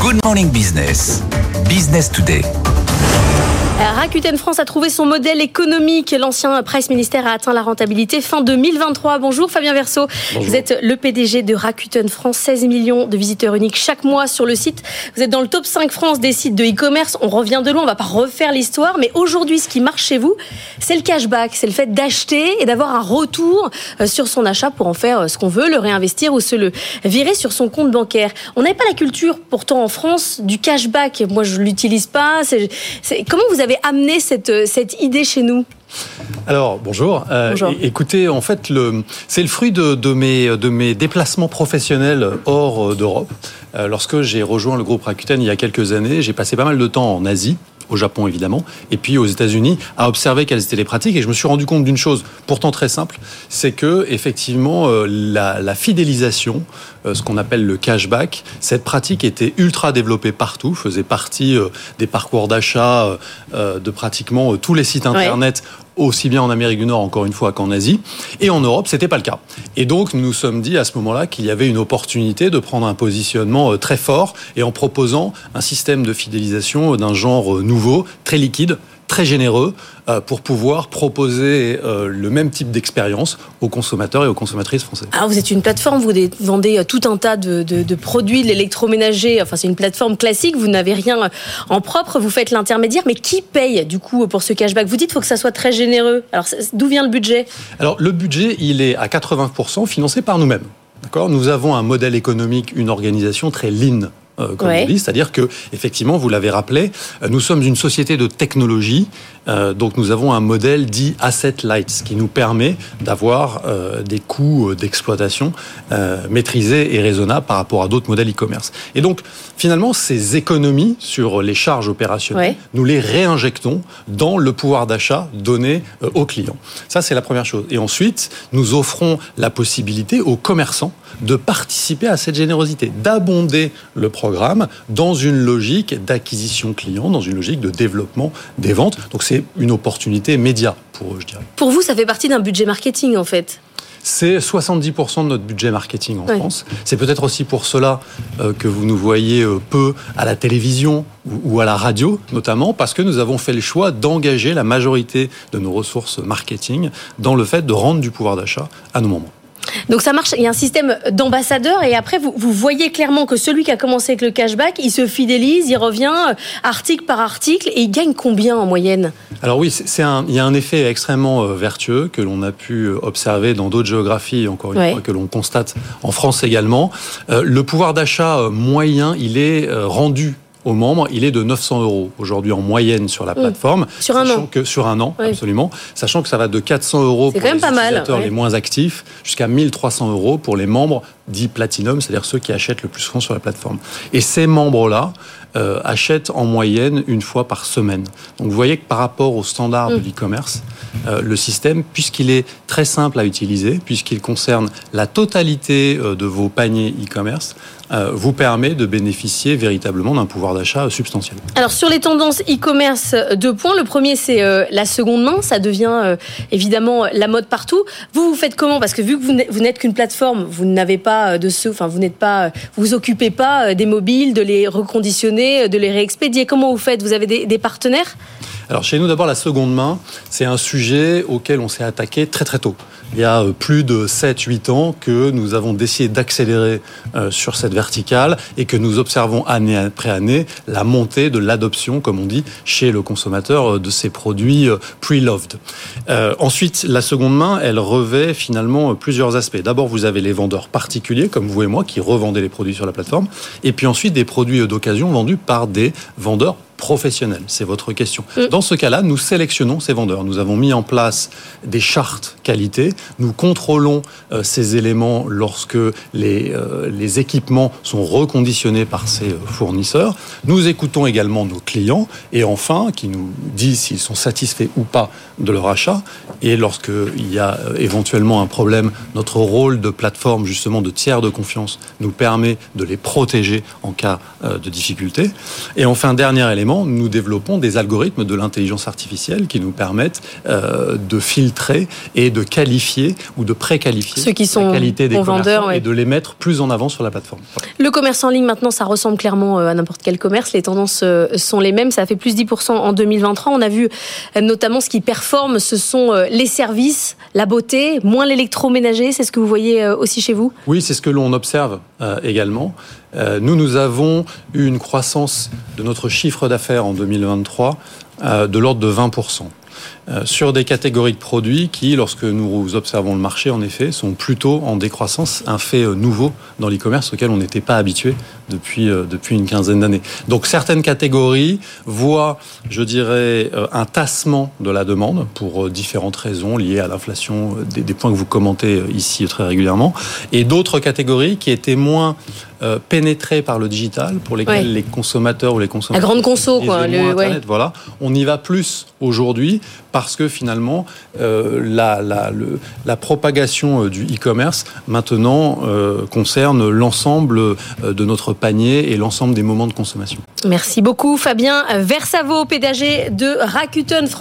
Good Morning Business. Business Today. Rakuten France a trouvé son modèle économique. L'ancien presse ministère a atteint la rentabilité fin 2023. Bonjour Fabien Verso. Vous êtes le PDG de Rakuten France. 16 millions de visiteurs uniques chaque mois sur le site. Vous êtes dans le top 5 France des sites de e-commerce. On revient de loin, on va pas refaire l'histoire. Mais aujourd'hui, ce qui marche chez vous, c'est le cashback. C'est le fait d'acheter et d'avoir un retour euh, sur son achat pour en faire euh, ce qu'on veut, le réinvestir ou se le virer sur son compte bancaire. On n'avait pas la culture pourtant en France du cashback. Moi, je l'utilise pas. Comment vous avez amené cette, cette idée chez nous alors bonjour. Euh, écoutez, en fait, le, c'est le fruit de, de, mes, de mes déplacements professionnels hors d'Europe. Euh, lorsque j'ai rejoint le groupe Rakuten il y a quelques années, j'ai passé pas mal de temps en Asie au Japon évidemment, et puis aux États-Unis, à observer quelles étaient les pratiques. Et je me suis rendu compte d'une chose, pourtant très simple, c'est que effectivement euh, la, la fidélisation, euh, ce qu'on appelle le cashback, cette pratique était ultra développée partout, faisait partie euh, des parcours d'achat de pratiquement tous les sites internet aussi bien en Amérique du Nord, encore une fois, qu'en Asie. Et en Europe, c'était pas le cas. Et donc, nous nous sommes dit à ce moment-là qu'il y avait une opportunité de prendre un positionnement euh, très fort et en proposant un système de fidélisation d'un genre euh, nouveau, très liquide, très généreux euh, pour pouvoir proposer euh, le même type d'expérience aux consommateurs et aux consommatrices français. Alors vous êtes une plateforme, vous vendez euh, tout un tas de, de, produits, de l'électroménager, enfin c'est une plateforme classique, vous n'avez rien en propre, vous faites l'intermédiaire, mais qui paye du coup pour ce cashback? Vous dites qu'il faut que ça soit très généreux. Alors d'où vient le budget? Alors le budget, il est à 80% financé par nous-mêmes. D'accord? Nous avons un modèle économique, une organisation très lean euh, comme on dit, c'est-à-dire que effectivement, vous l'avez rappelé, euh, nous sommes une société de technologie, euh, donc nous avons un modèle dit asset light, ce qui nous permet d'avoir des coûts d'exploitation maîtrisés et raisonnables par rapport à d'autres modèles e-commerce. Et donc finalement, ces économies sur les charges opérationnelles, nous les réinjectons dans le pouvoir d'achat donné aux clients. Ça, c'est la première chose. Et ensuite, nous offrons la possibilité aux commerçants de participer à cette générosité, d'abonder le programme dans une logique d'acquisition client, dans une logique de développement des ventes. Donc c'est une opportunité média pour eux, je dirais. Pour vous, ça fait partie d'un budget marketing en fait c'est 70% de notre budget marketing en France. C'est peut-être aussi pour cela euh, que vous nous voyez euh, peu à la télévision ou à la radio, notamment parce que nous avons fait le choix d'engager la majorité de nos ressources marketing dans le fait de rendre du pouvoir d'achat à nos membres. Donc ça marche, il y a un système d'ambassadeurs et après vous, vous, voyez clairement que celui qui a commencé avec le cashback, il se fidélise, il revient euh, article par article et il gagne combien en moyenne? Alors oui, c'est un, il y a un effet extrêmement euh, vertueux que l'on a pu euh, observer dans d'autres géographies, encore une fois, que l'on constate en France également. le pouvoir d'achat moyen, il est rendu aux membres, il est de 900 euros aujourd'hui en moyenne sur la mmh. plateforme. Sur un an. Que, sur un an, absolument. Sachant que ça va de 400 euros pour les utilisateurs les moins actifs jusqu'à 1300 euros pour les membres dits platinum, c'est-à-dire ceux qui achètent le plus souvent sur la plateforme. Et ces membres-là euh, achètent en moyenne une fois par semaine. Donc vous voyez que par rapport aux standards de mmh. l'e-commerce, euh, le système, puisqu'il est très simple à utiliser, puisqu'il concerne la totalité euh, de vos paniers e-commerce, euh, vous permet de bénéficier véritablement d'un pouvoir d'achat substantiel. Alors sur les tendances e-commerce, deux points. Le premier, c'est la seconde main. Ça devient évidemment la mode partout. Vous, vous faites comment? Parce que vu que vous n'êtes qu'une plateforme, vous n'avez pas de ce, enfin vous n'êtes pas, vous vous occupez pas des mobiles, de les reconditionner, de les réexpédier. Comment vous faites? Vous avez des partenaires? Alors chez nous d'abord la seconde main, c'est un sujet auquel on s'est attaqué très très tôt. Il y a euh, plus de 7-8 ans que nous avons décidé d'accélérer euh, sur cette verticale et que nous observons année après année la montée de l'adoption, comme on dit, chez le consommateur euh, de ces produits pre-loved. ensuite, la seconde main, elle revêt finalement plusieurs aspects. D'abord, vous avez les vendeurs particuliers, comme vous et moi, qui revendaient les produits sur la plateforme. Et puis ensuite, des produits d'occasion vendus par des vendeurs professionnel C'est votre question. Mm. Dans ce cas-là, nous sélectionnons ces vendeurs. Nous avons mis en place des chartes qualité. Nous contrôlons euh, ces éléments lorsque les, euh, les équipements sont reconditionnés par ces euh, fournisseurs. Nous écoutons également nos clients et enfin, qui nous disent s'ils sont satisfaits ou pas de leur achat. Et lorsqu'il y a éventuellement un problème, notre rôle de plateforme, justement de tiers de confiance, nous permet de les protéger en cas de difficulté. Et enfin, dernier élément, nous développons des algorithmes de l'intelligence artificielle qui nous permettent euh, de filtrer et de qualifier ou de préqualifier ceux qui sont la qualité des vendeurs ouais. et de les mettre plus en avant sur la plateforme. Le commerce en ligne maintenant, ça ressemble clairement à n'importe quel commerce. Les tendances sont les mêmes. Ça a fait plus 10% en 2023. On a vu notamment ce qui performe, ce sont les services, la beauté, moins l'électroménager. C'est ce que vous voyez aussi chez vous? Oui, c'est ce que l'on observe également. Euh, nous, nous avons eu une croissance de notre chiffre d'affaires en 2023 euh, de l'ordre de 20%. Euh, sur des catégories de produits qui, lorsque nous observons le marché, en effet, sont plutôt en décroissance, un fait nouveau dans l'e-commerce auquel on n'était pas habitué depuis, depuis une quinzaine d'années. Donc certaines catégories voient, je dirais, un tassement de la demande pour différentes raisons liées à l'inflation, des, des, points que vous commentez ici très régulièrement, et d'autres catégories qui étaient moins euh, pénétrés par le digital, pour lesquels ouais. les consommateurs ou les consommateurs... La grande conso, quoi. Le, Internet, ouais. voilà. On y va plus aujourd'hui parce que finalement, euh, la, la, le, la, propagation euh, du e-commerce maintenant euh, concerne l'ensemble euh, de notre panier et l'ensemble des moments de consommation. Merci beaucoup, Fabien Versavo, pédager de Rakuten France.